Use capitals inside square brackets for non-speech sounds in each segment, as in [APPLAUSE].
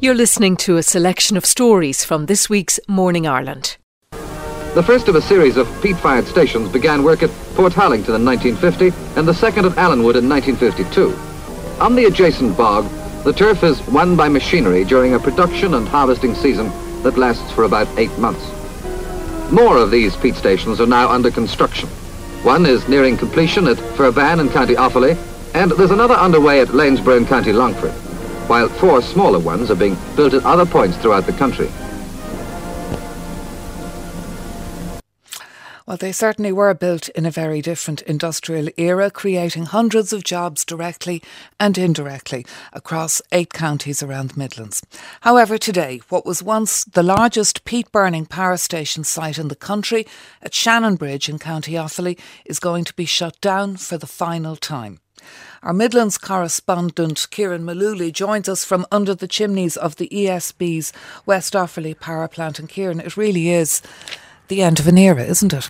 You're listening to a selection of stories from this week's Morning Ireland. The first of a series of peat-fired stations began work at Portarlington in 1950 and the second at Allenwood in 1952. On the adjacent bog, the turf is won by machinery during a production and harvesting season that lasts for about eight months. More of these peat stations are now under construction. One is nearing completion at Ferbane in County Offaly, and there's another underway at Lanesborough in County Longford, while four smaller ones are being built at other points throughout the country. Well, they certainly were built in a very different industrial era, creating hundreds of jobs directly and indirectly across eight counties around the Midlands. However, today, what was once the largest peat burning power station site in the country at Shannon Bridge in County Offaly is going to be shut down for the final time. Our Midlands correspondent Kieran Mullooly joins us from under the chimneys of the ESB's West Offaly power plant. And Kieran, it really is the end of an era, isn't it?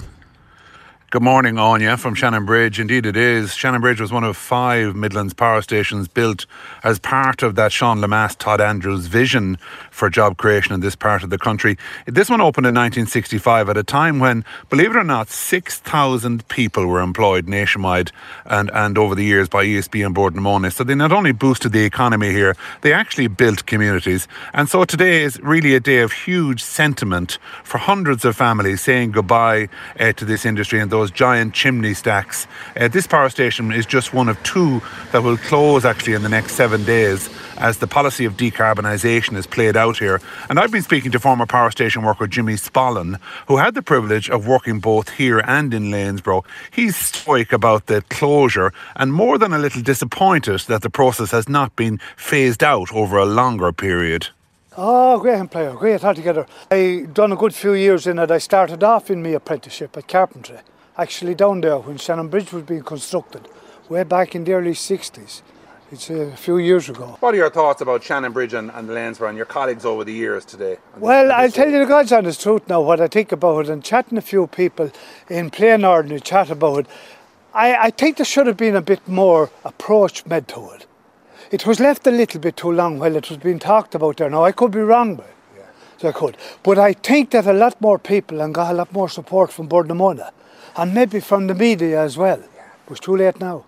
Good morning, Áine from Shannon Bridge. Indeed, it is. Shannon Bridge was one of five Midlands power stations built as part of that Sean Lemass, Todd Andrews vision for job creation in this part of the country. This one opened in 1965 at a time when, believe it or not, 6,000 people were employed nationwide and, and over the years by ESB and Bord na Móna. So they not only boosted the economy here, they actually built communities. And so today is really a day of huge sentiment for hundreds of families saying goodbye uh, to this industry and those those giant chimney stacks. Uh, this power station is just one of two that will close actually in the next seven days as the policy of decarbonisation is played out here. And I've been speaking to former power station worker Jimmy Spollen, who had the privilege of working both here and in Lanesborough. He's stoic about the closure and more than a little disappointed that the process has not been phased out over a longer period. Oh, great employer, great altogether. I done a good few years in it. I started off in my apprenticeship at carpentry actually down there when Shannon Bridge was being constructed, way back in the early 60s. It's uh, a few years ago. What are your thoughts about Shannon Bridge and, and Lanesborough and your colleagues over the years today? Well, I'll tell you the God's honest truth now, what I think about it, and chatting a few people in plain ordinary chat about it, I, I think there should have been a bit more approach made to it. It was left a little bit too long while it was being talked about there. Now, I could be wrong, but yeah. so I could. But I think that a lot more people and got a lot more support from Bord na Móna and maybe from the media as well. But it's too late now.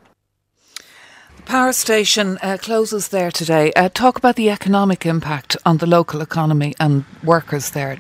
The power station uh, closes there today. Uh, talk about the economic impact on the local economy and workers there.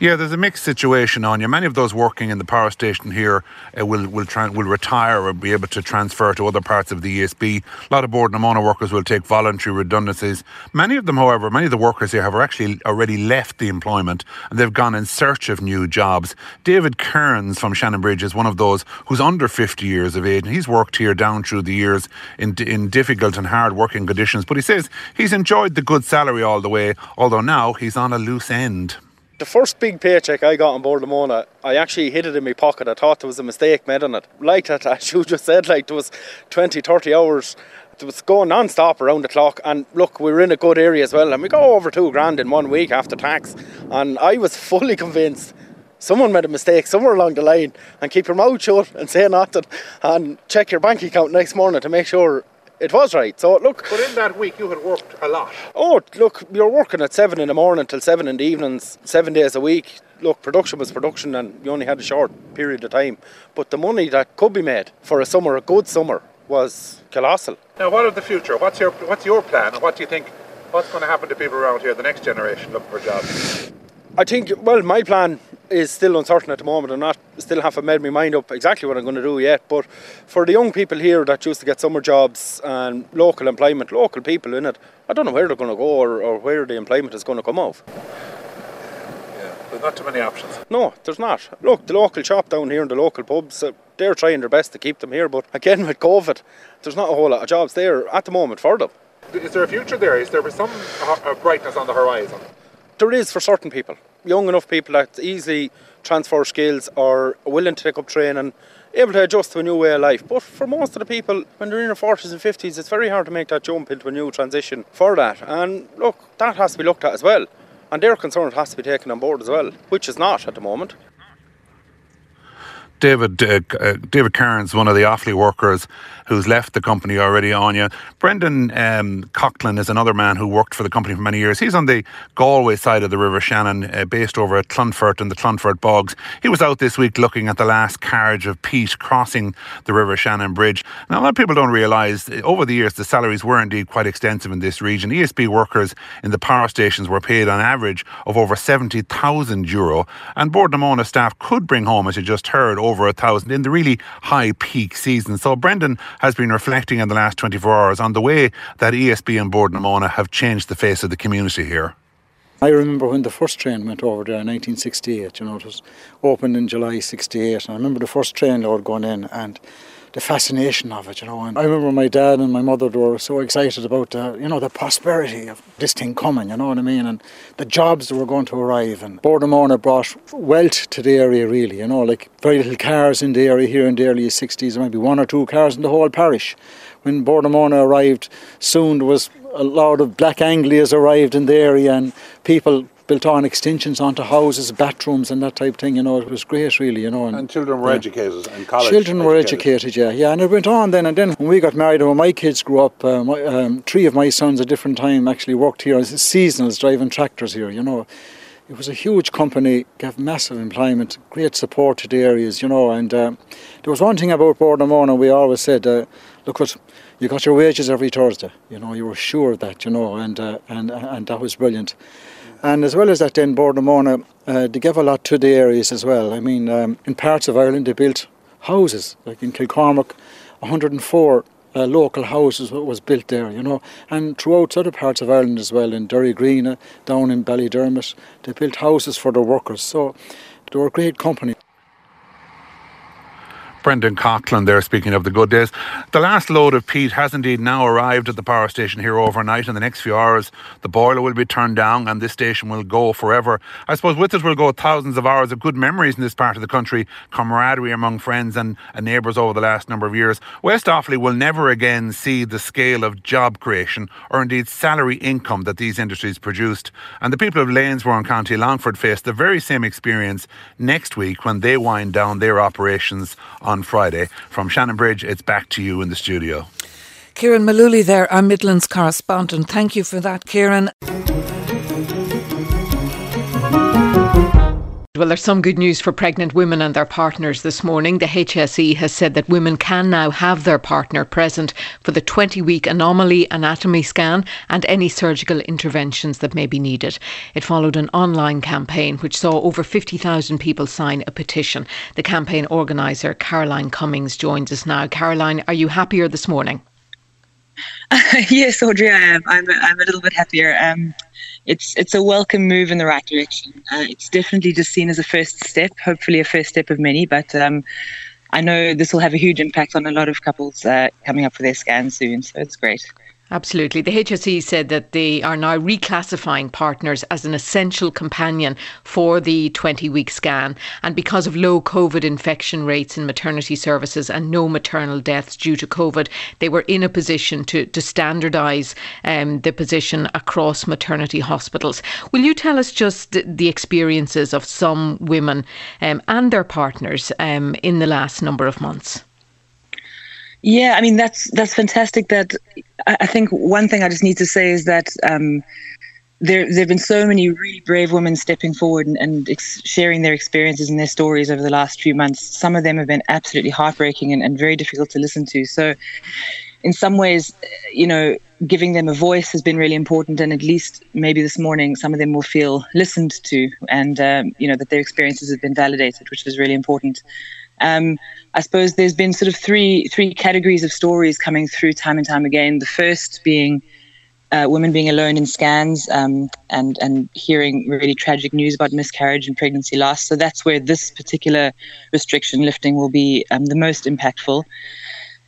Yeah, there's a mixed situation on you. Many of those working in the power station here uh, will will tra- will retire or be able to transfer to other parts of the ESB. A lot of Bord na Móna workers will take voluntary redundancies. Many of them, however, many of the workers here have actually already left the employment and they've gone in search of new jobs. David Kearns from Shannonbridge is one of those who's under 50 years of age and he's worked here down through the years in in difficult and hard working conditions. But he says he's enjoyed the good salary all the way, although now he's on a loose end. The first big paycheck I got on Bord na Móna, I actually hid it in my pocket. I thought there was a mistake made on it. Like that, [LAUGHS] as you just said, like there was 20, 30 hours. It was going non-stop around the clock. And look, we were in a good area as well. And we go over two grand in one week after tax. And I was [LAUGHS] fully convinced someone made a mistake somewhere along the line and keep your mouth shut and say nothing and check your bank account next morning to make sure it was right. So look. But in that week, you had worked a lot. Oh, look, you're working at seven in the morning till seven in the evenings, seven days a week. Look, production was production, and you only had a short period of time. But the money that could be made for a summer, a good summer, was colossal. Now, what of the future? What's your What's your plan? What do you think? What's going to happen to people around here, the next generation, looking for jobs? I think, well, my plan is still uncertain at the moment. I'm not still haven't made my mind up exactly what I'm going to do yet. But for the young people here that choose to get summer jobs and local employment, local people in it, I don't know where they're going to go or, or where the employment is going to come off. Yeah, there's not too many options. No, there's not. Look, the local shop down here and the local pubs, uh, they're trying their best to keep them here. But again, [LAUGHS] with COVID, there's not a whole lot of jobs there at the moment for them. Is there a future there? Is there some uh, brightness on the horizon? there is for certain people, young enough people that easily transfer skills or willing to take up training, able to adjust to a new way of life. But for most of the people, when they're in their 40s and 50s, it's very hard to make that jump into a new transition for that. And look, that has to be looked at as well. And their concern has to be taken on board as well, which is not at the moment. David uh, uh, David Kearns, one of the Offaly workers who's left the company already, Anya. Brendan um, Coughlin is another man who worked for the company for many years. He's on the Galway side of the River Shannon, uh, based over at Clonfert and the Clonfert Bogs. He was out this week looking at the last carriage of peat crossing the River Shannon Bridge. Now, a lot of people don't realise uh, over the years the salaries were indeed quite extensive in this region. ESB workers in the power stations were paid on average of over 70,000 euro, and Bord na Móna staff could bring home, as you just heard, over a thousand in the really high peak season. So Brendan has been reflecting in the last 24 hours on the way that ESB and Bord have changed the face of the community here. I remember when the first train went over there in 1968, you know, it was opened in July 68. And I remember the first train load going in and the fascination of it, you know. And I remember my dad and my mother were so excited about the, you know, the prosperity of this thing coming, you know what I mean, and the jobs that were going to arrive. And Bord na Móna brought wealth to the area, really, you know, like very little cars in the area here in the early 60s, maybe one or two cars in the whole parish. When Bord na Móna arrived, soon there was a lot of black Anglias arrived in the area, and people built on extensions onto houses, bathrooms, and that type of thing. You know, it was great, really. You know, and, and children were yeah. educated and college. Children were educated, yeah, yeah, and it went on then. And then when we got married, when my kids grew up, uh, my, um, three of my sons at different time actually worked here as seasonals, driving tractors here. You know. It was a huge company, gave massive employment, great support to the areas, you know. And uh, there was one thing about Bord na Móna, we always said, uh, look, what you got your wages every Thursday. You know, you were sure of that, you know, and uh, and and that was brilliant. And as well as that, then Bord na Móna, uh, they gave a lot to the areas as well. I mean, um, in parts of Ireland, they built houses, like in Kilcormac, 104 uh, local houses was built there, you know, and throughout other parts of Ireland as well, in Derrygreenagh, uh, down in Ballydermot, they built houses for the workers. So they were a great company. Brendan Coughlin there, speaking of the good days. The last load of peat has indeed now arrived at the power station here overnight. In the next few hours, the boiler will be turned down and this station will go forever. I suppose with it will go thousands of hours of good memories in this part of the country, camaraderie among friends and, and neighbours over the last number of years. West Offaly will never again see the scale of job creation or indeed salary income that these industries produced. And the people of Lanesborough and County Longford face the very same experience next week when they wind down their operations on Friday. From Shannon Bridge, it's back to you in the studio. Kieran Mullooly there, our Midlands correspondent. Thank you for that, Kieran. Well, there's some good news for pregnant women and their partners this morning. The HSE has said that women can now have their partner present for the 20 week anomaly anatomy scan and any surgical interventions that may be needed. It followed an online campaign which saw over 50,000 people sign a petition. The campaign organiser, Caroline Cummings, joins us now. Caroline, are you happier this morning? [LAUGHS] yes, Audrey, I am. I'm, I'm a little bit happier. Um, it's it's a welcome move in the right direction. Uh, it's definitely just seen as a first step, hopefully a first step of many. But um, I know this will have a huge impact on a lot of couples uh, coming up for their scans soon. So it's great. Absolutely. The HSE said that they are now reclassifying partners as an essential companion for the 20 week scan. And because of low COVID infection rates in maternity services and no maternal deaths due to COVID, they were in a position to, to standardise um, the position across maternity hospitals. Will you tell us just the experiences of some women um, and their partners um, in the last number of months? Yeah, I mean that's that's fantastic. That I think one thing I just need to say is that um, there there have been so many really brave women stepping forward and, and ex- sharing their experiences and their stories over the last few months. Some of them have been absolutely heartbreaking and, and very difficult to listen to. So, in some ways, you know, giving them a voice has been really important. And at least maybe this morning, some of them will feel listened to, and um, you know that their experiences have been validated, which is really important. Um, I suppose there's been sort of three three categories of stories coming through time and time again. The first being uh, women being alone in scans um, and and hearing really tragic news about miscarriage and pregnancy loss. So that's where this particular restriction lifting will be um, the most impactful.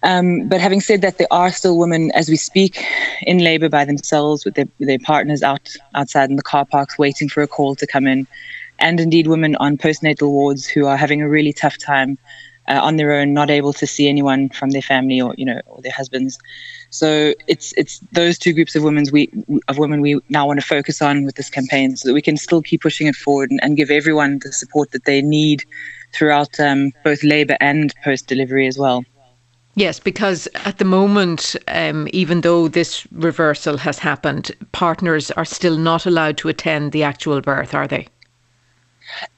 Um, but having said that, there are still women, as we speak, in labour by themselves with their, with their partners out outside in the car parks, waiting for a call to come in, and indeed women on postnatal wards who are having a really tough time uh, on their own, not able to see anyone from their family or you know or their husbands. So it's it's those two groups of women we of women we now want to focus on with this campaign, so that we can still keep pushing it forward and, and give everyone the support that they need throughout um, both labour and post delivery as well. Yes, because at the moment, um, even though this reversal has happened, partners are still not allowed to attend the actual birth, are they?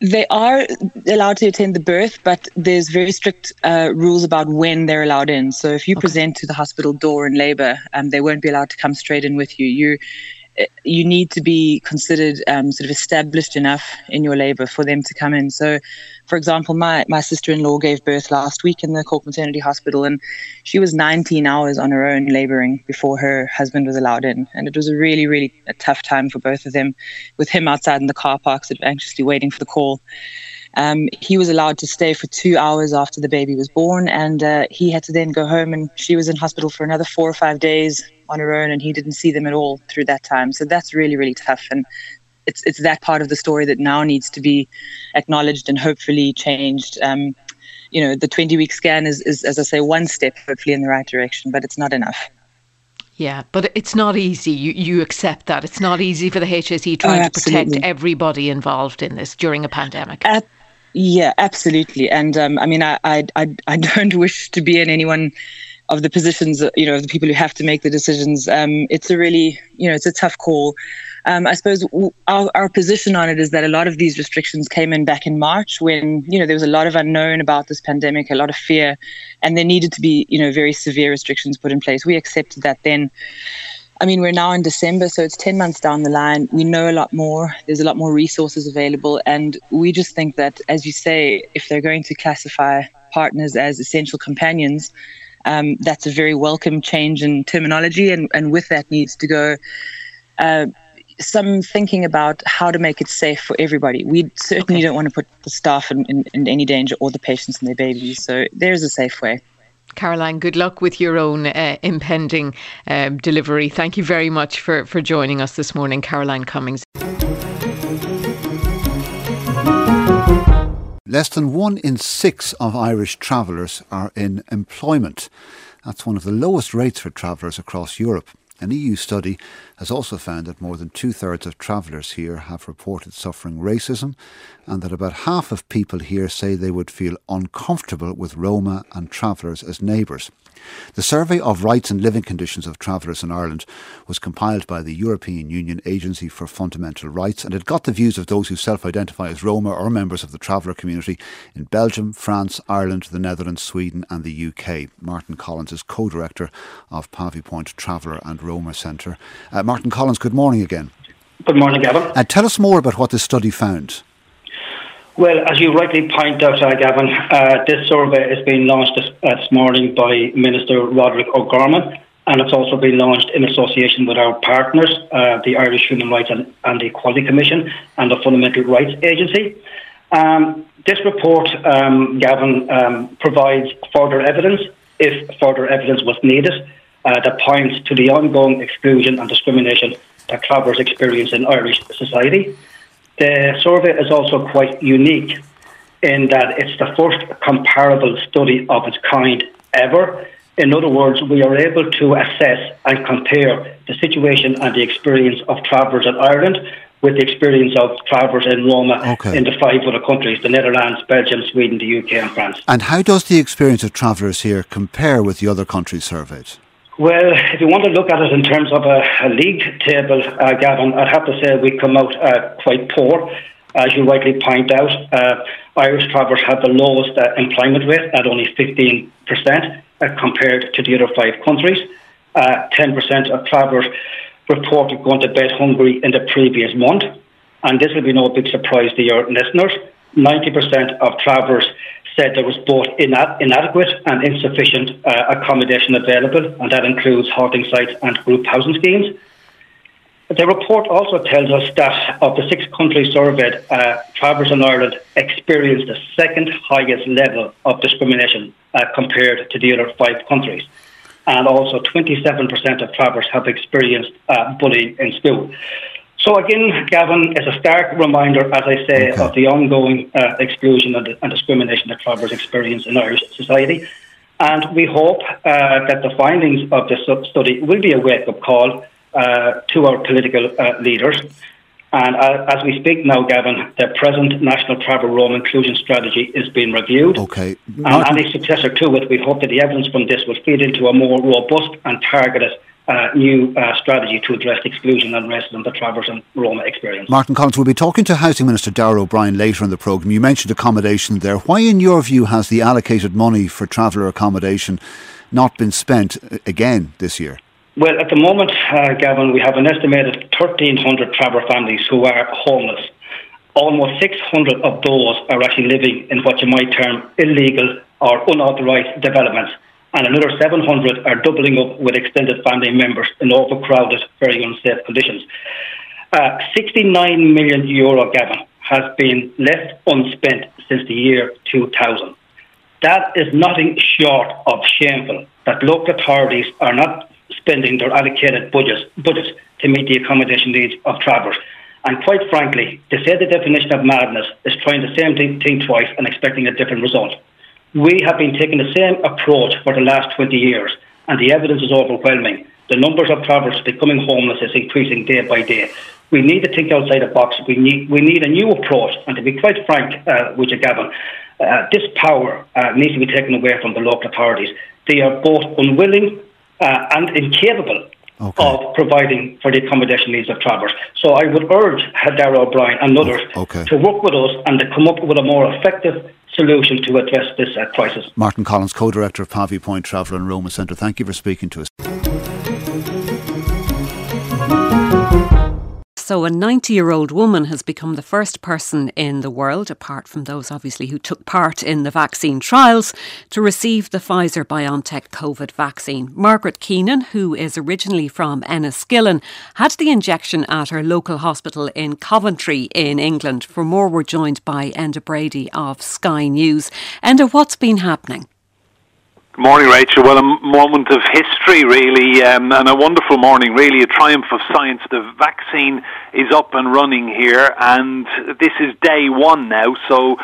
They are allowed to attend the birth, but there's very strict uh, rules about when they're allowed in. So if you okay. present to the hospital door in labour, um, they won't be allowed to come straight in with you. You you need to be considered um, sort of established enough in your labour for them to come in. So, for example, my, my sister in law gave birth last week in the Cork Maternity Hospital, and she was 19 hours on her own labouring before her husband was allowed in. And it was a really, really a tough time for both of them, with him outside in the car park, sort of anxiously waiting for the call. Um, he was allowed to stay for two hours after the baby was born, and uh, he had to then go home. And she was in hospital for another four or five days on her own, and he didn't see them at all through that time. So that's really, really tough. And it's it's that part of the story that now needs to be acknowledged and hopefully changed. Um, you know, the 20 week scan is, is, as I say, one step hopefully in the right direction, but it's not enough. Yeah, but it's not easy. You you accept that it's not easy for the HSE trying oh, to protect everybody involved in this during a pandemic. At yeah, absolutely. And um, I mean, I, I, I, I [LAUGHS] don't wish to be in anyone of the positions, you know, of the people who have to make the decisions. Um, it's a really, you know, it's a tough call. Um, I suppose our, our position on it is that a lot of these restrictions came in back in March when, you know, there was a lot of unknown about this pandemic, a lot of fear, and there needed to be, you know, very severe restrictions put in place. We accepted that then. I mean, we're now in December, so it's 10 months down the line. We know a lot more. There's a lot more resources available. And we just think that, as you say, if they're going to classify partners as essential companions, um, that's a very welcome change in terminology. And, and with that needs to go uh, some thinking about how to make it safe for everybody. We certainly okay. don't want to put the staff in, in, in any danger or the patients and their babies. So there's a safe way. Caroline, good luck with your own uh, impending um, delivery. Thank you very much for, for joining us this morning, Caroline Cummings. Less than one in six of Irish travellers are in employment. That's one of the lowest rates for travellers across Europe. An EU study has also found that more than two thirds of travellers here have reported suffering racism, and that about half of people here say they would feel uncomfortable with Roma and travellers as neighbours. The survey of rights and living conditions of travellers in Ireland was compiled by the European Union Agency for Fundamental Rights and it got the views of those who self identify as Roma or members of the traveller community in Belgium, France, Ireland, the Netherlands, Sweden, and the UK. Martin Collins is co director of Pavee Point Traveller and Roma Centre. Uh, Martin Collins, good morning again. Good morning, Gavin. Uh, tell us more about what this study found. Well, as you rightly point out, uh, Gavin, uh, this survey is being launched this, uh, this, morning by Minister Roderick O'Gorman, and it's also been launched in association with our partners, uh, the Irish Human Rights and, and, Equality Commission and the Fundamental Rights Agency. Um, this report, um, Gavin, um, provides further evidence, if further evidence was needed, uh, that points to the ongoing exclusion and discrimination that travellers experience in Irish society. The survey is also quite unique in that it's the first comparable study of its kind ever. In other words, we are able to assess and compare the situation and the experience of travellers in Ireland with the experience of travellers in Roma okay. in the five other countries the Netherlands, Belgium, Sweden, the UK, and France. And how does the experience of travellers here compare with the other countries surveyed? Well, if you want to look at it in terms of a, a league table, uh, Gavin, I'd have to say we come out uh, quite poor. As you rightly point out, uh, Irish travellers have the lowest uh, employment rate at only 15% uh, compared to the other five countries. 10% uh, of travellers reported going to bed hungry in the previous month. And this will be no big surprise to your listeners. 90% of travellers said there was both inadequate and insufficient uh, accommodation available, and that includes halting sites and group housing schemes. The report also tells us that of the six countries surveyed, uh, travellers in Ireland experienced the second highest level of discrimination uh, compared to the other five countries. And also, 27% of travellers have experienced uh, bullying in school. So again, Gavin, is a stark reminder, as I say, okay. of the ongoing uh, exclusion and, and, discrimination that travellers experience in Irish society. And we hope uh, that the findings of this study will be a wake-up call uh, to our political uh, leaders And uh, as we speak now, Gavin, the present National Travel Rome Inclusion Strategy is being reviewed. Okay. And any successor to it, we hope that the evidence from this will feed into a more robust and targeted uh, new uh, strategy to address exclusion and resident the travellers and Roma experience. Martin Collins, we'll be talking to Housing Minister Darragh O'Brien later in the programme. You mentioned accommodation there. Why, in your view, has the allocated money for traveller accommodation not been spent uh, again this year? Well, at the moment, uh, Gavin, we have an estimated 1,300 traveller families who are homeless. Almost 600 of those are actually living in what you might term illegal or unauthorised developments and another 700 are doubling up with extended family members in overcrowded, very unsafe conditions. Uh, 69 million euro, Gavin, has been left unspent since the year 2000. That is nothing short of shameful that local authorities are not spending their allocated budgets, budgets to meet the accommodation needs of travellers. And quite frankly, to say the definition of madness is trying the same thing, thing twice and expecting a different result. We have been taking the same approach for the last 20 years, and the evidence is overwhelming. The numbers of travellers becoming homeless is increasing day by day. We need to think outside the box. We need we need a new approach. And to be quite frank uh, with you, Gavin, uh, this power uh, needs to be taken away from the local authorities. They are both unwilling uh, and incapable okay. of providing for the accommodation needs of travellers. So I would urge Darragh O'Brien and others okay. to work with us and to come up with a more effective solution to address this uh, crisis. Martin Collins, co-director of Pavee Point Travel and Roma Centre. Thank you for speaking to us. So, a 90 year old woman has become the first person in the world, apart from those obviously who took part in the vaccine trials, to receive the Pfizer BioNTech COVID vaccine. Margaret Keenan, who is originally from Enniskillen, had the injection at her local hospital in Coventry in England. For more, we're joined by Enda Brady of Sky News. Enda, what's been happening? Good morning, Rachel. Well, a moment of history, really, um, and a wonderful morning, really, a triumph of science. The vaccine is up and running here, and this is day one now. So,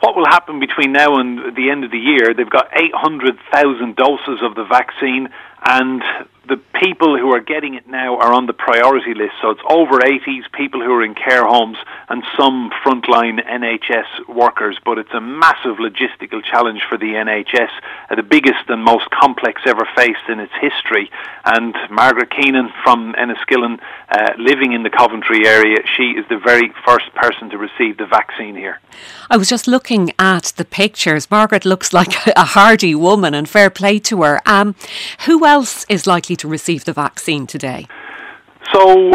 what will happen between now and the end of the year? They've got 800,000 doses of the vaccine, and the people who are getting it now are on the priority list. So it's over 80s, people who are in care homes, and some frontline NHS workers. But it's a massive logistical challenge for the NHS, uh, the biggest and most complex ever faced in its history. And Margaret Keenan from Enniskillen, uh, living in the Coventry area, she is the very first person to receive the vaccine here. I was just looking at the pictures. Margaret looks like [LAUGHS] a hardy woman, and fair play to her. Um, who else is likely to receive the vaccine today? So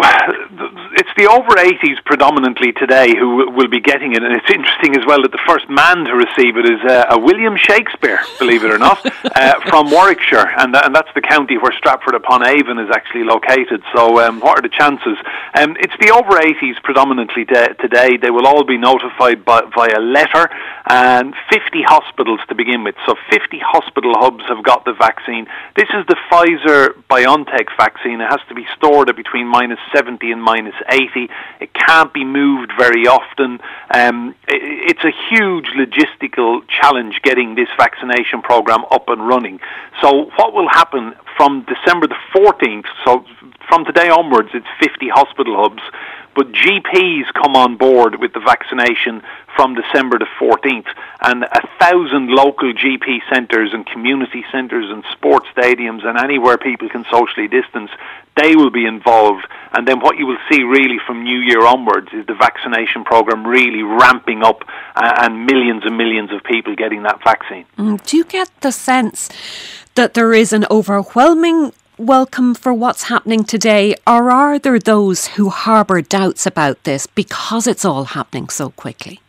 it's the over 80s predominantly today who will be getting it, and it's interesting as well that the first man to receive it is uh, a William Shakespeare, believe it or not, [LAUGHS] uh, from Warwickshire, and, th- and that's the county where Stratford upon Avon is actually located. So um, what are the chances? Um, it's the over 80s predominantly de- today. They will all be notified by, via letter, and 50 hospitals to begin with. So 50 hospital hubs have got the vaccine. This is the Pfizer BioNTech vaccine. It has to be stored at between between minus 70 and minus 80. It can't be moved very often. Um, it, it's a huge logistical challenge getting this vaccination program up and running. So, what will happen from December the 14th? So, from today onwards, it's 50 hospital hubs. But GPs come on board with the vaccination from December the 14th, and a thousand local GP centres and community centres and sports stadiums and anywhere people can socially distance, they will be involved. And then what you will see really from New Year onwards is the vaccination programme really ramping up uh, and millions and millions of people getting that vaccine. Mm, do you get the sense that there is an overwhelming welcome for what's happening today, or are there those who harbour doubts about this because it's all happening so quickly?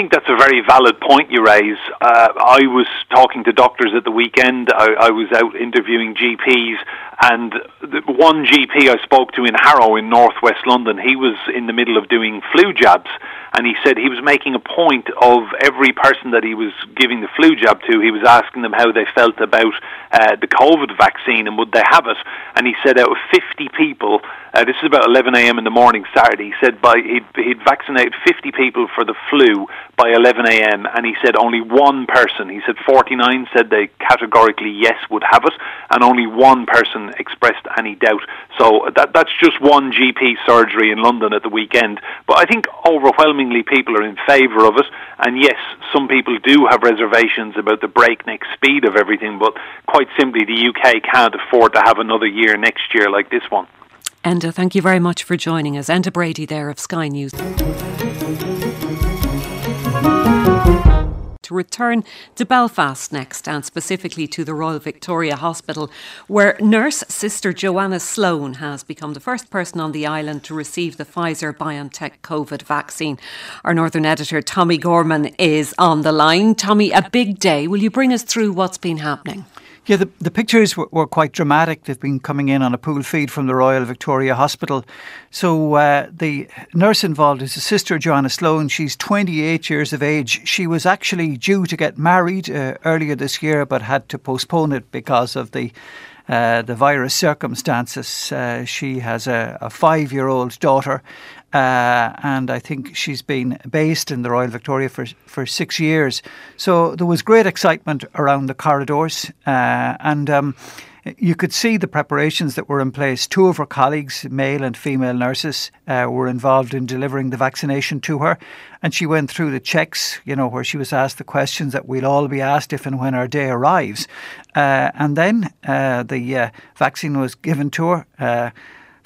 I think that's a very valid point you raise. Uh, I was talking to doctors at the weekend. I, I was out interviewing GPs, and the one GP I spoke to in Harrow in northwest London, he was in the middle of doing flu jabs, and he said he was making a point of every person that he was giving the flu jab to, he was asking them how they felt about uh, the COVID vaccine and would they have it. And he said out of 50 people, uh, this is about 11 a.m. in the morning Saturday, he said by he'd, he'd vaccinated 50 people for the flu by 11 a.m. and he said only one person, he said 49 said they categorically yes would have it, and only one person expressed any doubt. So that that's just one GP surgery in London at the weekend. But I think overwhelmingly people are in favour of it, and yes, some people do have reservations about the breakneck speed of everything. But quite simply, the UK can't afford to have another year next year like this one. Enda, thank you very much for joining us. Enda Brady there of Sky News. To return to Belfast next, and specifically to the Royal Victoria Hospital, where nurse sister Joanna Sloan has become the first person on the island to receive the Pfizer BioNTech COVID vaccine. Our Northern editor, Tommy Gorman, is on the line. Tommy, a big day. Will you bring us through what's been happening? Yeah, the, the pictures were, were, quite dramatic. They've been coming in on a pool feed from the Royal Victoria Hospital. So uh, the nurse involved is a sister, Joanna Sloan. She's 28 years of age. She was actually due to get married uh, earlier this year, but had to postpone it because of the uh, the virus circumstances. Uh, she has a, a five year old daughter, uh, and I think she's been based in the Royal Victoria for, for six years. So there was great excitement around the corridors, uh, and um, you could see the preparations that were in place. Two of her colleagues, male and female nurses, uh, were involved in delivering the vaccination to her. And she went through the checks, you know, where she was asked the questions that we'll all be asked if and when our day arrives. Uh, and then uh, the uh, vaccine was given to her.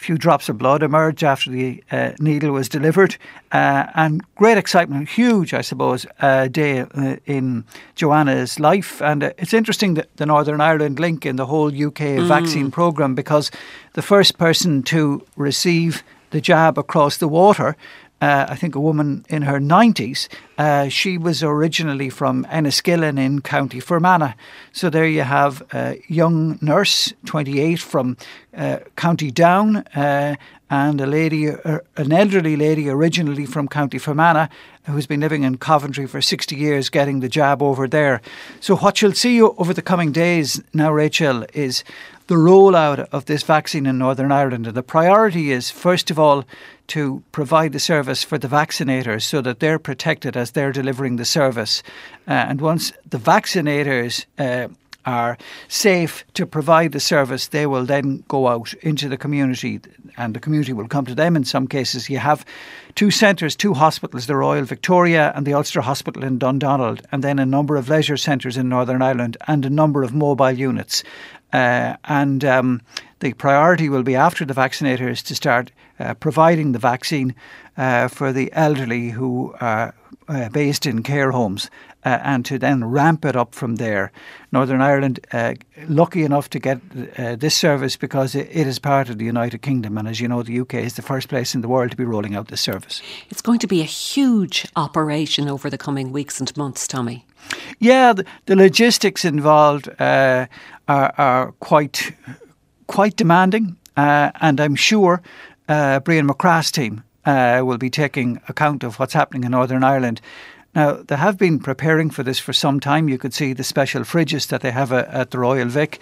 Few drops of blood emerged after the uh, needle was delivered, uh, and great excitement, huge, I suppose, uh, day uh, in Joanna's life. And uh, it's interesting that the Northern Ireland link in the whole UK mm. vaccine programme because the first person to receive the jab across the water uh, I think a woman in her 90s. Uh, she was originally from Enniskillen in County Fermanagh. So there you have a young nurse, 28, from uh, County Down, uh, and a lady, uh, an elderly lady originally from County Fermanagh, who's been living in Coventry for 60 years, getting the jab over there. So what you'll see over the coming days now, Rachel, is the rollout of this vaccine in Northern Ireland. And the priority is, first of all, to provide the service for the vaccinators so that they're protected as they're delivering the service. Uh, and once the vaccinators uh, are safe to provide the service, they will then go out into the community and the community will come to them in some cases. You have two centres, two hospitals, the Royal Victoria and the Ulster Hospital in Dundonald, and then a number of leisure centres in Northern Ireland and a number of mobile units. Uh, and um, the priority will be after the vaccinators to start uh, providing the vaccine uh, for the elderly who are uh, based in care homes. Uh, and to then ramp it up from there. Northern Ireland, uh, lucky enough to get this service because it, it is part of the United Kingdom, and as you know, the UK is the first place in the world to be rolling out this service. It's going to be a huge operation over the coming weeks and months, Tommy. Yeah, the, the logistics involved uh, are, are, quite quite demanding, uh, and I'm sure uh, Brian MacCraith's team uh, will be taking account of what's happening in Northern Ireland. Now, they have been preparing for this for some time. You could see the special fridges that they have uh, at the Royal Vic,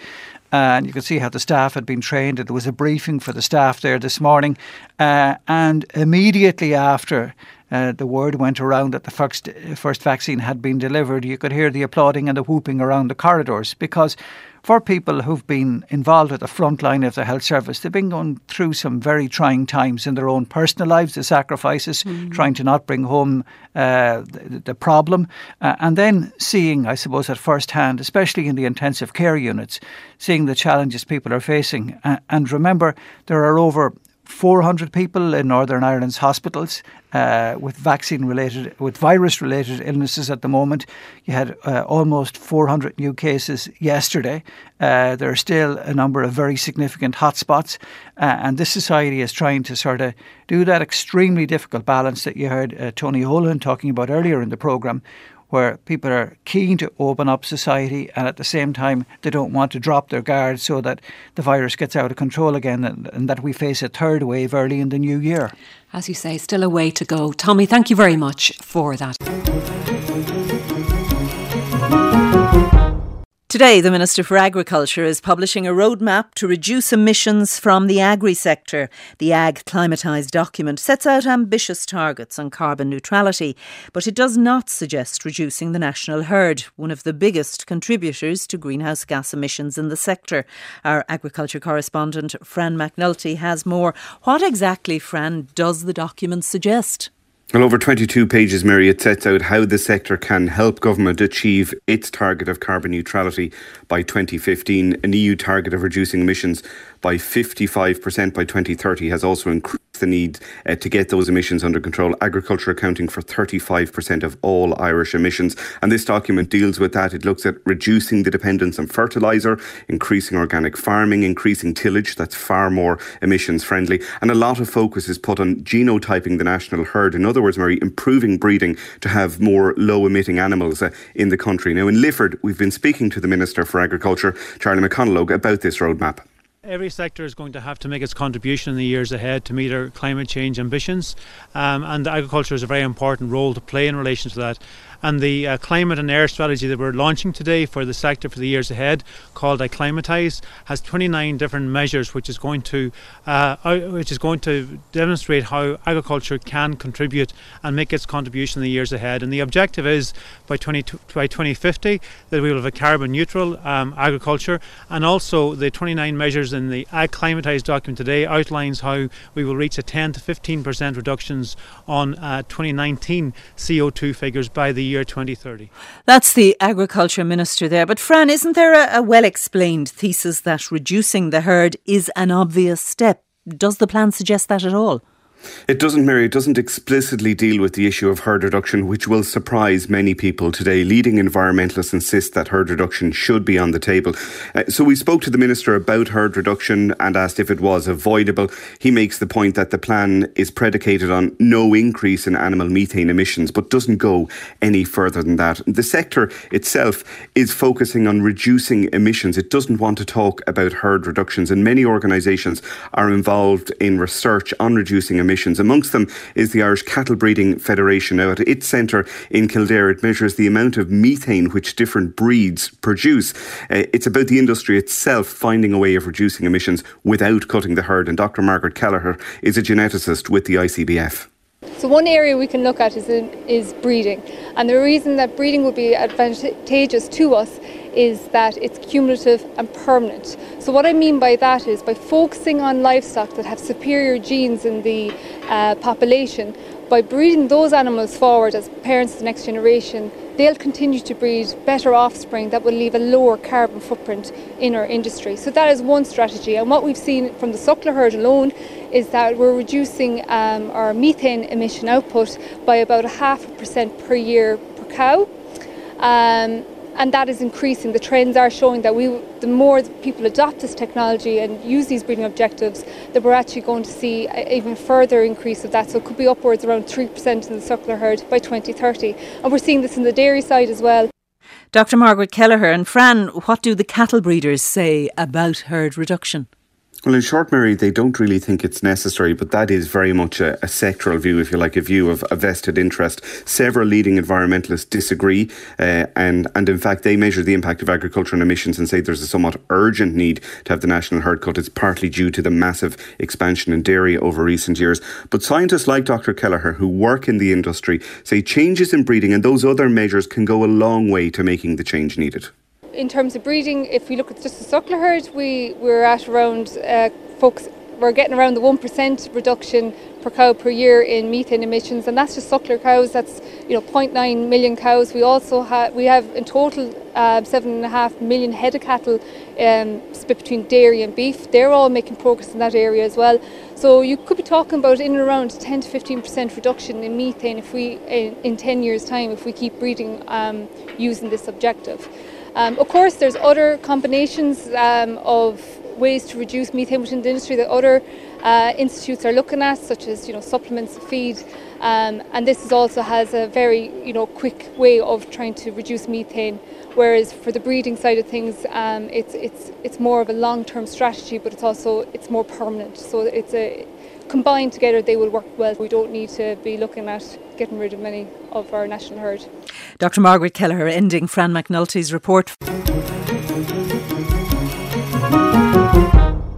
and you could see how the staff had been trained. There was a briefing for the staff there this morning, uh, and immediately after uh, the word went around that the first, first vaccine had been delivered, you could hear the applauding and the whooping around the corridors because for people who've been involved at the front line of the health service, they've been going through some very trying times in their own personal lives, the sacrifices, mm-hmm. trying to not bring home uh, the, the, problem, uh, and then seeing, I suppose, at first hand, especially in the intensive care units, seeing the challenges people are facing. Uh, and remember, there are over 400 people in Northern Ireland's hospitals uh, with vaccine related, with virus related illnesses at the moment. You had uh, almost 400 new cases yesterday. Uh, there are still a number of very significant hotspots, uh, and this society is trying to sort of do that extremely difficult balance that you heard uh, Tony Holohan talking about earlier in the programme, where people are keen to open up society and at the same time they don't want to drop their guard so that the virus gets out of control again and, and that we face a third wave early in the new year. As you say, still a way to go. Tommy, thank you very much for that. Today, the Minister for Agriculture is publishing a roadmap to reduce emissions from the agri sector. The Ag Climatised document sets out ambitious targets on carbon neutrality, but it does not suggest reducing the national herd, one of the biggest contributors to greenhouse gas emissions in the sector. Our agriculture correspondent, Fran McNulty, has more. What exactly, Fran, does the document suggest? Well, over 22 pages, Mary, it sets out how the sector can help government achieve its target of carbon neutrality by 2015. An EU target of reducing emissions by 55% by 2030 has also increased the need uh, to get those emissions under control. Agriculture accounting for 35% of all Irish emissions. And this document deals with that. It looks at reducing the dependence on fertiliser, increasing organic farming, increasing tillage. That's far more emissions friendly. And a lot of focus is put on genotyping the national herd. In other words, Mary, improving breeding to have more low emitting animals uh, in the country. Now, in Lifford, we've been speaking to the Minister for Agriculture, Charlie McConalogue, about this roadmap. Every sector is going to have to make its contribution in the years ahead to meet our climate change ambitions, um, and agriculture has a very important role to play in relation to that. And the uh, climate and air strategy that we're launching today for the sector for the years ahead, called Ag-Climatise, has 29 different measures, which is going to uh, which is going to demonstrate how agriculture can contribute and make its contribution in the years ahead. And the objective is by 20 by 2050 that we will have a carbon neutral um, agriculture, and also the 29 measures in the Ag-Climatise document today outlines how we will reach a 10 to 15 percent reductions on uh, 2019 CO2 figures by the year 2030. That's the Agriculture Minister there. But, Fran, isn't there a, a well explained thesis that reducing the herd is an obvious step? Does the plan suggest that at all? It doesn't, Mary, it doesn't explicitly deal with the issue of herd reduction, which will surprise many people today. Leading environmentalists insist that herd reduction should be on the table. Uh, so we spoke to the Minister about herd reduction and asked if it was avoidable. He makes the point that the plan is predicated on no increase in animal methane emissions, but doesn't go any further than that. The sector itself is focusing on reducing emissions. It doesn't want to talk about herd reductions, and many organisations are involved in research on reducing emissions emissions. Amongst them is the Irish Cattle Breeding Federation. Now, at its centre in Kildare, it measures the amount of methane which different breeds produce. Uh, it's about the industry itself finding a way of reducing emissions without cutting the herd. And Dr. Margaret Kelleher is a geneticist with the ICBF. So one area we can look at is, is breeding. And the reason that breeding would be advantageous to us is that it's cumulative and permanent. So what I mean by that is by focusing on livestock that have superior genes in the uh, population, by breeding those animals forward as parents of the next generation, they'll continue to breed better offspring that will leave a lower carbon footprint in our industry. So that is one strategy. And what we've seen from the suckler herd alone is that we're reducing um, our methane emission output by about a half a percent per year per cow. Um, and that is increasing. The trends are showing that we, the more people adopt this technology and use these breeding objectives, that we're actually going to see even further increase of that. So it could be upwards around 3% in the suckler herd by 2030. And we're seeing this in the dairy side as well. Dr. Margaret Kelleher and Fran, what do the cattle breeders say about herd reduction? Well, in short, Mary, they don't really think it's necessary, but that is very much a, a sectoral view, if you like, a view of a vested interest. Several leading environmentalists disagree, uh, and, and in fact, they measure the impact of agriculture on emissions and say there's a somewhat urgent need to have the national herd cut. It's partly due to the massive expansion in dairy over recent years. But scientists like Dr. Kelleher, who work in the industry, say changes in breeding and those other measures can go a long way to making the change needed in terms of breeding, if we look at just the suckler herd, we, we're at around, uh, folks, we're getting around the 1% reduction per cow per year in methane emissions, and that's just suckler cows. That's you know 0.9 million cows. We also have we have in total uh, seven and a half million head of cattle um, split between dairy and beef. They're all making progress in that area as well. So you could be talking about in and around 10 to 15 percent reduction in methane if we in, in 10 years' time if we keep breeding um, using this objective. Um, of course, there's other combinations um, of ways to reduce methane within the industry that other uh, institutes are looking at, such as you know supplements, feed, um, and this is also has a very you know quick way of trying to reduce methane. Whereas for the breeding side of things, um, it's it's it's more of a long-term strategy, but it's also it's more permanent. So it's a combined together they will work well. We don't need to be looking at getting rid of many of our national herd. Dr. Margaret Kelleher ending Fran McNulty's report.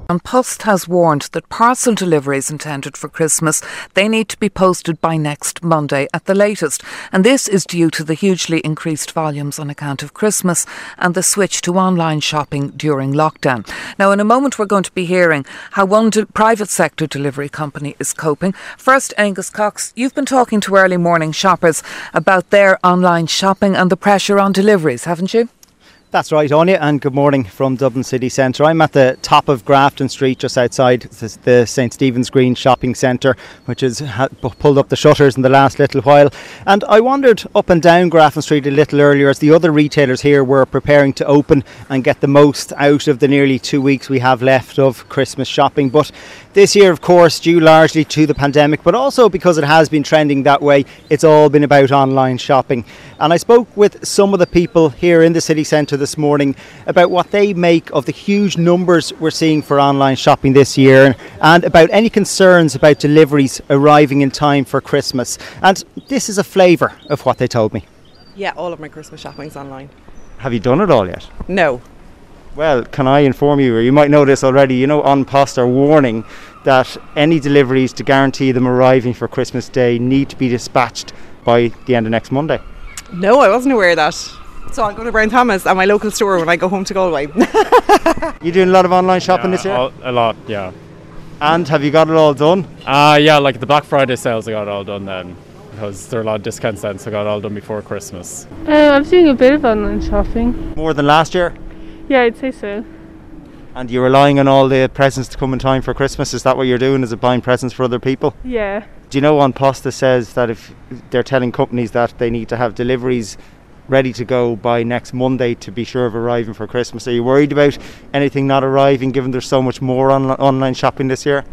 An Post has warned that parcel deliveries intended for Christmas they need to be posted by next Monday at the latest, and this is due to the hugely increased volumes on account of Christmas and the switch to online shopping during lockdown. Now, in a moment, we're going to be hearing how one de- private sector delivery company is coping. First, Angus Cox, you've been talking to early morning shoppers about their online shopping and the pressure on deliveries, haven't you? That's right, Anya, and good morning from Dublin City Centre. I'm at the top of Grafton Street, just outside the St Stephen's Green Shopping Centre, which has pulled up the shutters in the last little while. And I wandered up and down Grafton Street a little earlier as the other retailers here were preparing to open and get the most out of the nearly two weeks we have left of Christmas shopping. But this year, of course, due largely to the pandemic, but also because it has been trending that way, it's all been about online shopping. And I spoke with some of the people here in the city centre this morning about what they make of the huge numbers we're seeing for online shopping this year and about any concerns about deliveries arriving in time for Christmas. And this is a flavour of what they told me. Yeah, all of my Christmas shopping's online. Have you done it all yet? No. Well, can I inform you, or you might know this already, you know, An Post are warning that any deliveries to guarantee them arriving for Christmas Day need to be dispatched by the end of next Monday. No, I wasn't aware of that. So I'll go to Brown Thomas at my local store when I go home to Galway. [LAUGHS] you doing a lot of online shopping yeah, this year? A lot, yeah. And have you got it all done? Uh, yeah, like the Black Friday sales, I got it all done then. Because there are a lot of discounts then, so I got it all done before Christmas. Uh, I'm doing a bit of online shopping. More than last year? Yeah, I'd say so. And you're relying on all the presents to come in time for Christmas? Is that what you're doing? Is it buying presents for other people? Yeah. Do you know An Posta says that if they're telling companies that they need to have deliveries ready to go by next Monday to be sure of arriving for Christmas? Are you worried about anything not arriving given there's so much more on- online shopping this year?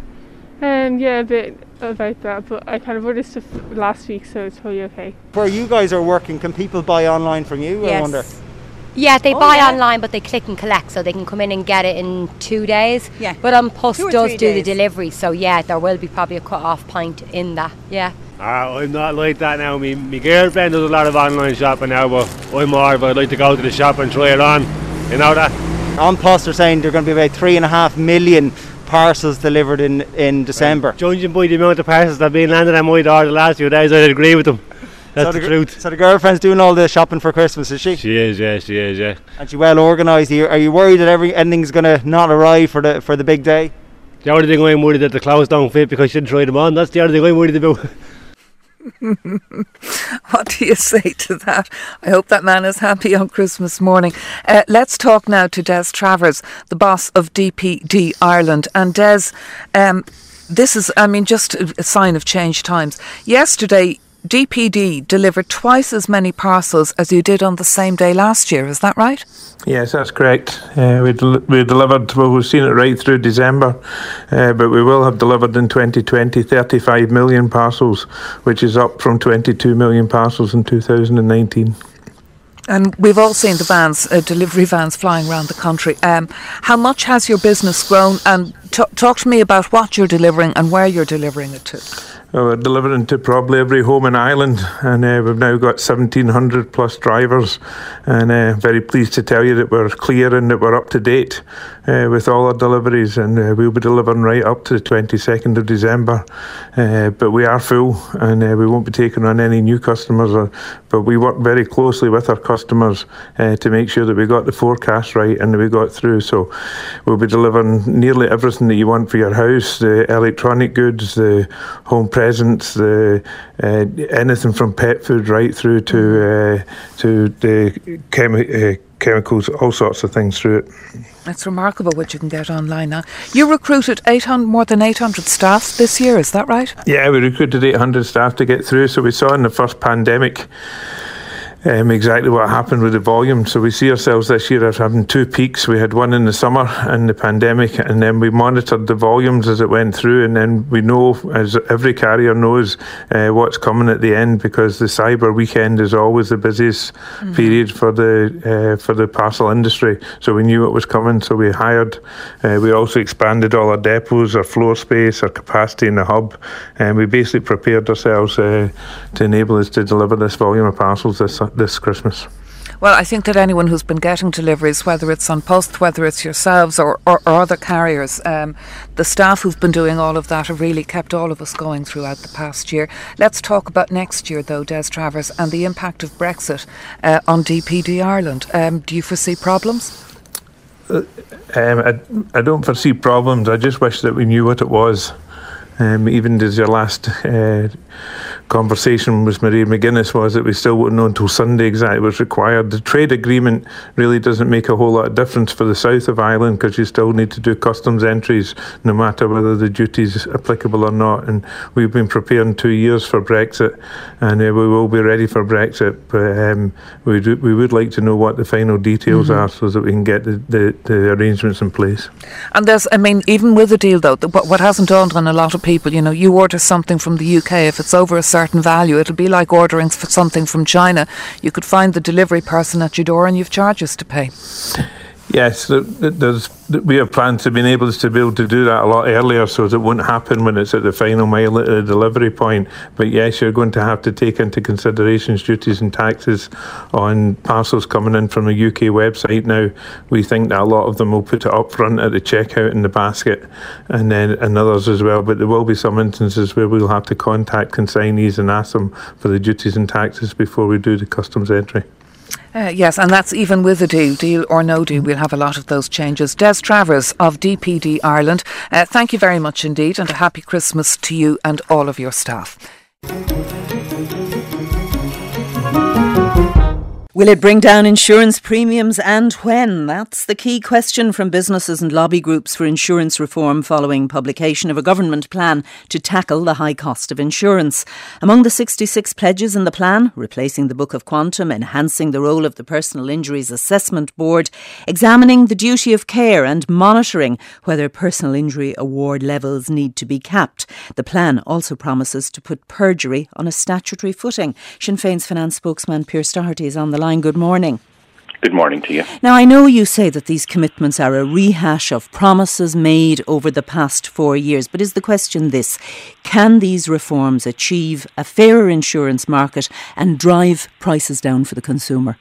Um, yeah, a bit about that, but I kind of ordered stuff last week, so it's totally okay. Where you guys are working, can people buy online from you? I wonder. Yeah, they Oh, buy yeah. online, but they click and collect, so they can come in and get it in two days. Yeah. But um, Post does three do the delivery, so yeah, there will be probably a cut-off point in that. Yeah. Ah, I'm not like that now. Me, my girlfriend does a lot of online shopping now, but I'm more of I'd like to go to the shop and try it on. You know that? An Post are saying they're going to be about three and a half million parcels delivered in, in December. Judging by the amount of parcels that have been landed on my door the last few days, I'd agree with them. That's so the, gir- truth. So the girlfriend's doing all the shopping for Christmas, is she? She is, yeah, she is, yeah. And she well organised. Are you, are you worried that every anything's going to not arrive for the for the big day? The only thing I'm worried that the clothes don't fit because she didn't try them on. That's the only thing I'm worried about. [LAUGHS] what do you say to that? I hope that man is happy on Christmas morning. Uh, let's talk now to Des Travers, the boss of DPD Ireland. And Des, um, this is, I mean, just a a sign of changed times. Yesterday, DPD delivered twice as many parcels as you did on the same day last year. Is that right? Yes, that's correct. Uh, we, del- we delivered, well, we've seen it right through December, uh, but we will have delivered in 2020 35 million parcels, which is up from 22 million parcels in 2019. And we've all seen the vans, uh, delivery vans flying around the country. Um, how much has your business grown? And t- talk to me about what you're delivering and where you're delivering it to. We're delivering to probably every home in Ireland, and uh, we've now got 1,700 plus drivers. And uh, very pleased to tell you that we're clear and that we're up to date uh, with all our deliveries, and uh, we'll be delivering right up to the 22nd of December. Uh, but we are full, and uh, we won't be taking on any new customers. Or, but we work very closely with our customers to make sure that we got the forecast right and that we got through. So we'll be delivering nearly everything that you want for your house: the electronic goods, the home presents, the uh, anything from pet food right through to uh, to the chemi- uh, chemicals, all sorts of things through it. It's remarkable what you can get online now. You recruited 800, more than 800 staff this year, is that right? Yeah, we recruited 800 staff to get through. So we saw in the first pandemic um, exactly what happened with the volume. So we see ourselves this year as having two peaks. We had one in the summer and the pandemic, and then we monitored the volumes as it went through, and then we know, as every carrier knows, uh, what's coming at the end because the cyber weekend is always the busiest mm-hmm. period for the uh, for the parcel industry. So we knew it was coming, so we hired. Uh, we also expanded all our depots, our floor space, our capacity in the hub, and we basically prepared ourselves uh, to enable us to deliver this volume of parcels this this Christmas? Well, I think that anyone who's been getting deliveries, whether it's An Post, whether it's yourselves or, or, or other carriers, um, the staff who've been doing all of that have really kept all of us going throughout the past year. Let's talk about next year, though, Des Travers, and the impact of Brexit uh, on DPD Ireland. Um, do you foresee problems? Uh, um, I, I don't foresee problems. I just wish that we knew what it was. Um, even as your last uh, conversation with Mairead McGuinness was that we still wouldn't know until Sunday exactly what's required. The trade agreement really doesn't make a whole lot of difference for the south of Ireland because you still need to do customs entries no matter whether the duty is applicable or not. And we've been preparing two years for Brexit and uh, we will be ready for Brexit. But um, we, do, we would like to know what the final details mm-hmm. are so that we can get the, the, the, arrangements in place. And there's, I mean, even with the deal though, what, what hasn't dawned on a lot of people, you know, you order something from the UK, if it's over a certain value. It'll be like ordering something from China. You could find the delivery person at your door and you've charges to pay. Yes, there's we have plans to be able to be able to do that a lot earlier, so it won't happen when it's at the final mile at the delivery point. But yes, you're going to have to take into considerations duties and taxes on parcels coming in from a UK website. Now, we think that a lot of them will put it up front at the checkout in the basket, and then and others as well. But there will be some instances where we'll have to contact consignees and ask them for the duties and taxes before we do the customs entry. Uh, yes, and that's even with a deal, deal or no deal, we'll have a lot of those changes. Des Travers of DPD Ireland, uh, thank you very much indeed, and a happy Christmas to you and all of your staff. Will it bring down insurance premiums and when? That's the key question from businesses and lobby groups for insurance reform following publication of a government plan to tackle the high cost of insurance. Among the 66 pledges in the plan, replacing the Book of Quantum, enhancing the role of the Personal Injuries Assessment Board, examining the duty of care and monitoring whether personal injury award levels need to be capped. The plan also promises to put perjury on a statutory footing. Sinn Féin's finance spokesman Pearse Doherty is on the Good morning. Good morning to you. Now, I know you say that these commitments are a rehash of promises made over the past four years, but is the question this can these reforms achieve a fairer insurance market and drive prices down for the consumer?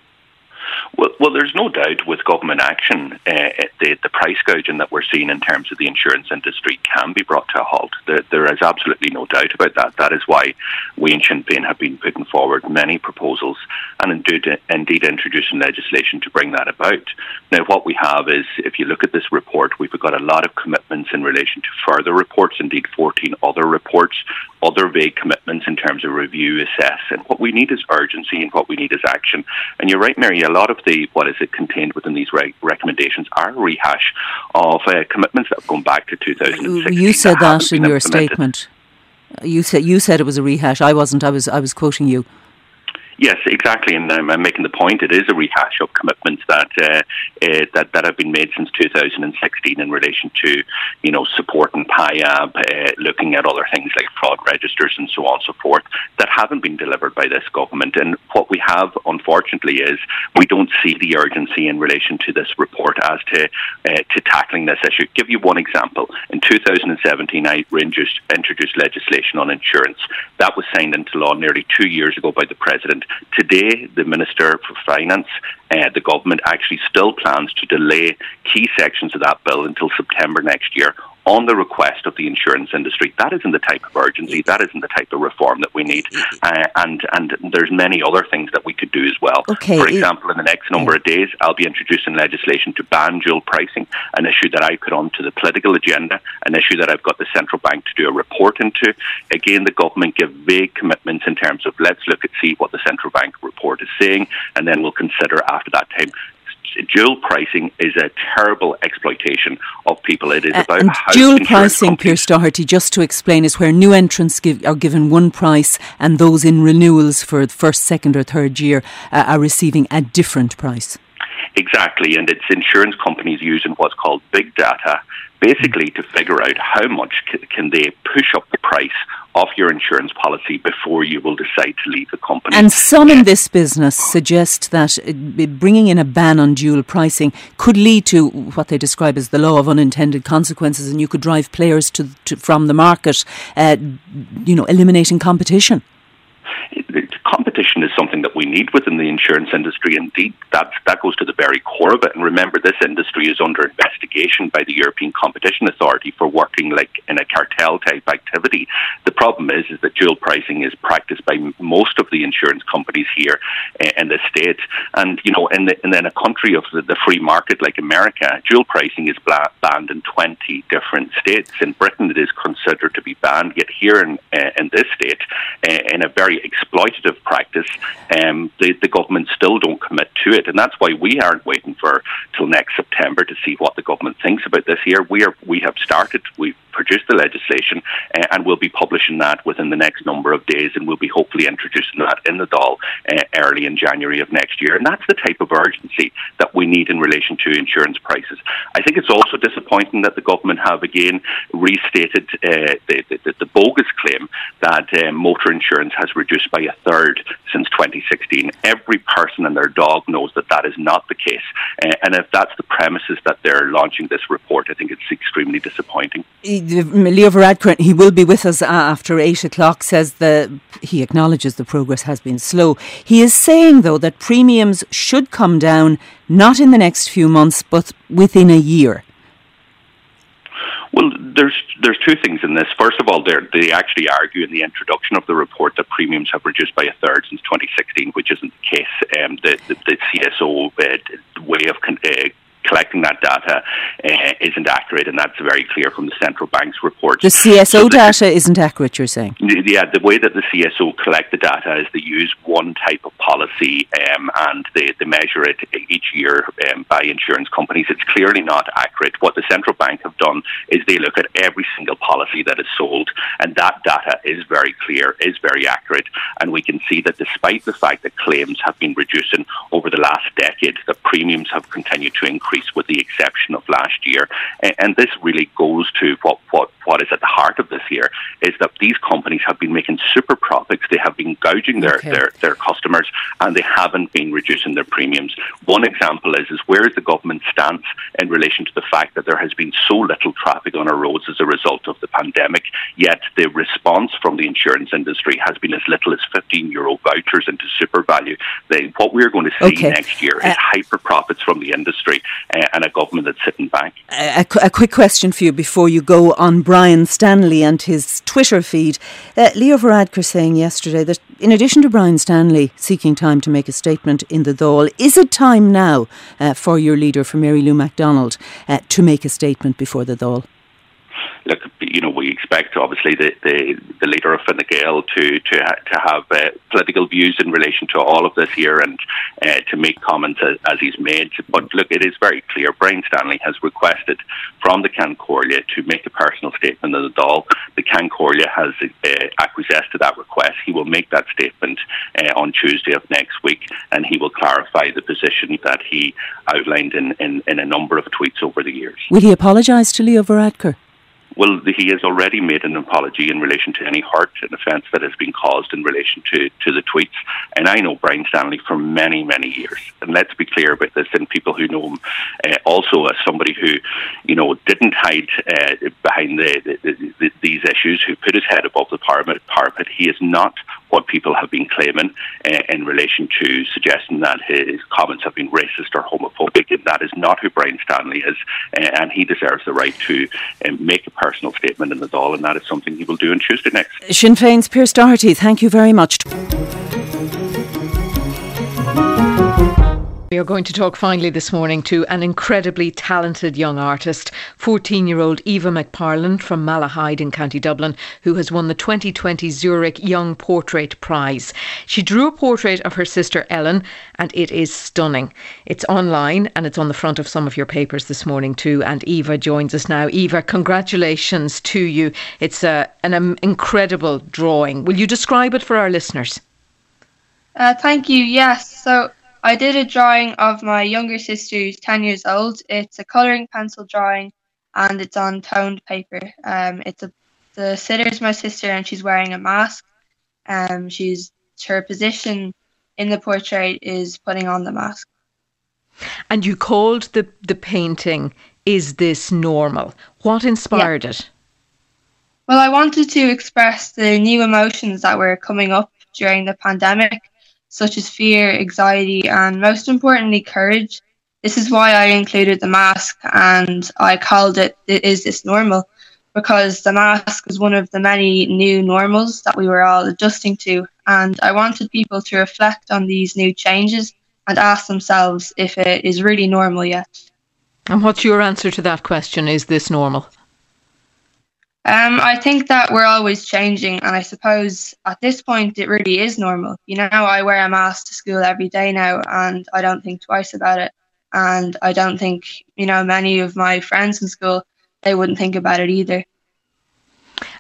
Well, well, there's no doubt with government action, uh, the, the price gouging that we're seeing in terms of the insurance industry can be brought to a halt. There, there is absolutely no doubt about that. That is why we in Sinn Féin have been putting forward many proposals and indeed, indeed introducing legislation to bring that about. Now, what we have is, if you look at this report, we've got a lot of commitments in relation to further reports, indeed 14 other reports, other vague commitments in terms of review, assess, and what we need is urgency and what we need is action. And you're right, Mary, a lot of the what is it contained within these re- recommendations are a rehash of uh, commitments that have gone back to 2016. You said that, that in your statement. You said you said it was a rehash. I wasn't. I was. I was quoting you. Yes, exactly, and um, I'm making the point. It is a rehash of commitments that uh, uh, that that have been made since 2016 in relation to, you know, supporting PIAB, uh, looking at other things like fraud registers and so on and so forth that haven't been delivered by this government. And what we have, unfortunately, is we don't see the urgency in relation to this report as to uh, to tackling this issue. Give you one example. In 2017, I introduced legislation on insurance that was signed into law nearly two years ago by the president. Today, the Minister for Finance, uh, the government actually still plans to delay key sections of that bill until September next year on the request of the insurance industry. That isn't the type of urgency. That isn't the type of reform that we need. Uh, and and there's many other things that we could do as well. Okay. For example, in the next number of days, I'll be introducing legislation to ban dual pricing, an issue that I put onto the political agenda, an issue that I've got the central bank to do a report into. Again, the government give vague commitments in terms of let's look at see what the central bank report is saying, and then we'll consider after that time dual pricing is a terrible exploitation of people. It is Uh, about dual pricing, Pearse Doherty, just to explain, is where new entrants give, are given one price and those in renewals for the first, second, or third year uh, are receiving a different price. Exactly, and it's insurance companies using what's called big data, basically to figure out how much c- can they push up the price of your insurance policy before you will decide to leave the company. And some in this business suggest that uh, bringing in a ban on dual pricing could lead to what they describe as the law of unintended consequences, and you could drive players to, to from the market, uh, you know, eliminating competition. Competition is something that we need within the insurance industry. Indeed, that that goes to the very core of it. And remember, this industry is under investigation by the European Competition Authority for working like in a cartel type activity. The problem is, is that dual pricing is practiced by most of the insurance companies here uh, in the states. And you know, in the, and in a country of the, the free market like America, dual pricing is banned in twenty different states. In Britain, it is considered to be banned. Yet here in uh, in this state, uh, in a very exploitative practice, um, the, the government still don't commit to it, and that's why we aren't waiting for till next September to see what the government thinks about this year. We are we have started. We've produced the legislation, uh, and we'll be publishing that within the next number of days, and we'll be hopefully introducing that in the Dáil uh, early in January of next year. And that's the type of urgency that we need in relation to insurance prices. I think it's also disappointing that the government have again restated uh, the, the, the bogus claim that uh, motor insurance has reduced by a third since 2016. Every person and their dog knows that that is not the case. Uh, and if that's the premises that they're launching this report, I think it's extremely disappointing. Leo Varadkar, he will be with us uh, after eight o'clock. Says the he acknowledges the progress has been slow. He is saying though that premiums should come down not in the next few months, but within a year. Well, there's there's two things in this. First of all, they actually argue in the introduction of the report that premiums have reduced by a third since 2016, which isn't the case. Um, the, the, the CSO uh, way of con- uh, collecting that data uh, isn't accurate, and that's very clear from the central bank's report. The CSO data isn't accurate, you're saying? Yeah, the way that the CSO collect the data is they use one type of policy um, and they, they measure it each year um, by insurance companies. It's clearly not accurate. What the central bank have done is they look at every single policy that is sold, and that data is very clear, is very accurate, and we can see that despite the fact that claims have been reducing over the last decade, the premiums have continued to increase with the exception of last year. And this really goes to what, what, what is at the heart of this year is that these companies have been making super profits. They have been gouging their, okay. their, their customers and they haven't been reducing their premiums. One example is, is where is the government stance in relation to the fact that there has been so little traffic on our roads as a result of the pandemic, yet the response from the insurance industry has been as little as 15 euro vouchers into SuperValu. They, what we're going to see okay. next year is uh, hyper profits from the industry uh, and a government that's sitting back. A, a, quick question for you before you go on Brian Stanley and his Twitter feed. Uh, Leo Varadkar saying yesterday that in addition to Brian Stanley seeking time to make a statement in the Dáil, is it time now uh, for your leader, for Mary Lou McDonald, uh, to make a statement before the Dáil? Look, you know, we expect obviously the, the, the leader of Fine Gael to to to have uh, political views in relation to all of this here and uh, to make comments as, as, he's made. But look, it is very clear. Brian Stanley has requested from the Comhairle to make a personal statement in the Dáil. The Ceann has uh, acquiesced to that request. He will make that statement uh, on Tuesday of next week, and he will clarify the position that he outlined in, in, in a number of tweets over the years. Will he apologise to Leo Varadkar? Well, he has already made an apology in relation to any hurt and offence that has been caused in relation to, to the tweets. And I know Brian Stanley for many, many years. And let's be clear about this, and people who know him uh, also as somebody who, you know, didn't hide uh, behind the, the, the, these issues, who put his head above the parapet. parapet. He is not what people have been claiming uh, in relation to suggesting that his comments have been racist or homophobic. And that is not who Brian Stanley is, uh, and he deserves the right to um, make a personal statement in the Dáil, and that is something he will do on Tuesday next. Sinn Féin's Pearse Doherty, thank you very much. We are going to talk finally this morning to an incredibly talented young artist, 14 year old Eva McParland from Malahide in County Dublin, who has won the 2020 Zurich Young Portrait Prize. She drew a portrait of her sister Ellen, and it is stunning. It's online and it's on the front of some of your papers this morning too. And Eva joins us now. Eva, congratulations to you. It's a, an um, incredible drawing. Will you describe it for our listeners? Uh, thank you. Yes. So I did a drawing of my younger sister who's 10 years old. It's a colouring pencil drawing and it's on toned paper. Um, it's a the sitter is my sister and she's wearing a mask. Um, she's her position in the portrait is putting on the mask. And you called the the painting "Is This Normal?" What inspired yeah. it? Well, I wanted to express the new emotions that were coming up during the pandemic such as fear, anxiety, and most importantly, courage. This is why I included the mask and I called it Is This Normal? Because the mask is one of the many new normals that we were all adjusting to. And I wanted people to reflect on these new changes and ask themselves if it is really normal yet. And what's your answer to that question? Is this normal? Um, I think that we're always changing, and I suppose at this point it really is normal. You know, I wear a mask to school every day now, and I don't think twice about it. And I don't think, you know, many of my friends in school they wouldn't think about it either.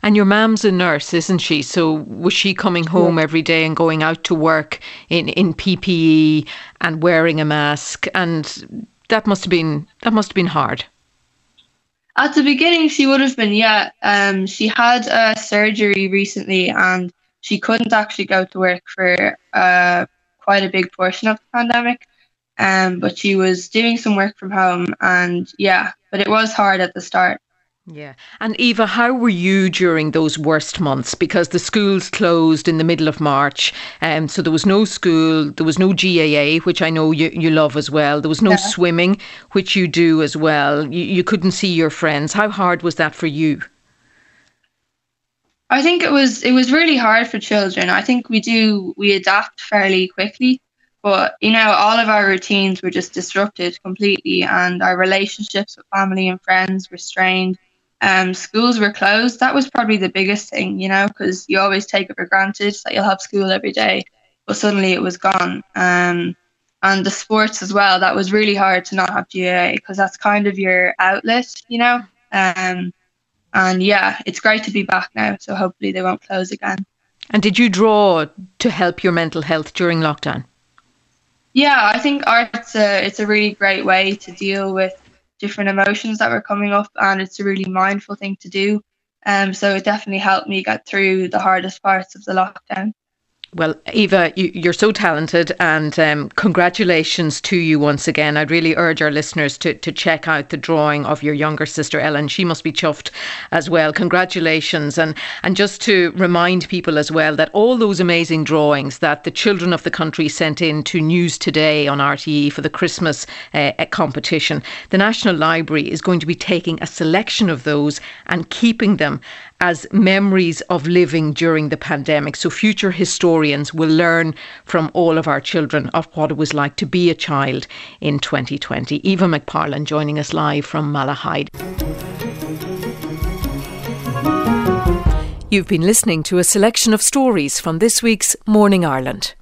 And your mum's a nurse, isn't she? So was she coming home yeah. every day and going out to work in, in PPE and wearing a mask? And that must have been that must have been hard. At the beginning, she would have been, yeah. Um, she had a surgery recently and she couldn't actually go to work for uh, quite a big portion of the pandemic. Um, but she was doing some work from home and yeah, but it was hard at the start. Yeah. And Eva, how were you during those worst months? Because the schools closed in the middle of March. Um, so there was no school, there was no GAA, which I know you, you love as well. There was no yeah. swimming, which you do as well. You, you couldn't see your friends. How hard was that for you? I think it was it was really hard for children. I think we do we adapt fairly quickly, but you know all of our routines were just disrupted completely, and our relationships with family and friends were strained um, schools were closed. That was probably the biggest thing, you know, because you always take it for granted that you'll have school every day, but suddenly it was gone. Um, and the sports as well. That was really hard to not have GAA because that's kind of your outlet, you know. Um, and yeah, it's great to be back now. So hopefully they won't close again. And did you draw to help your mental health during lockdown? Yeah, I think art's a it's a really great way to deal with different emotions that were coming up, and it's a really mindful thing to do. Um, so it definitely helped me get through the hardest parts of the lockdown. Well, Eva, you, are so talented, and um, congratulations to you once again. I'd really urge our listeners to, to check out the drawing of your younger sister Ellen. She must be chuffed as well. Congratulations, and and just to remind people as well that all those amazing drawings that the children of the country sent in to News Today on RTE for the Christmas uh, competition, the National Library is going to be taking a selection of those and keeping them as memories of living during the pandemic. So future historians will learn from all of our children of what it was like to be a child in 2020. Eva McParland joining us live from Malahide. You've been listening to a selection of stories from this week's Morning Ireland.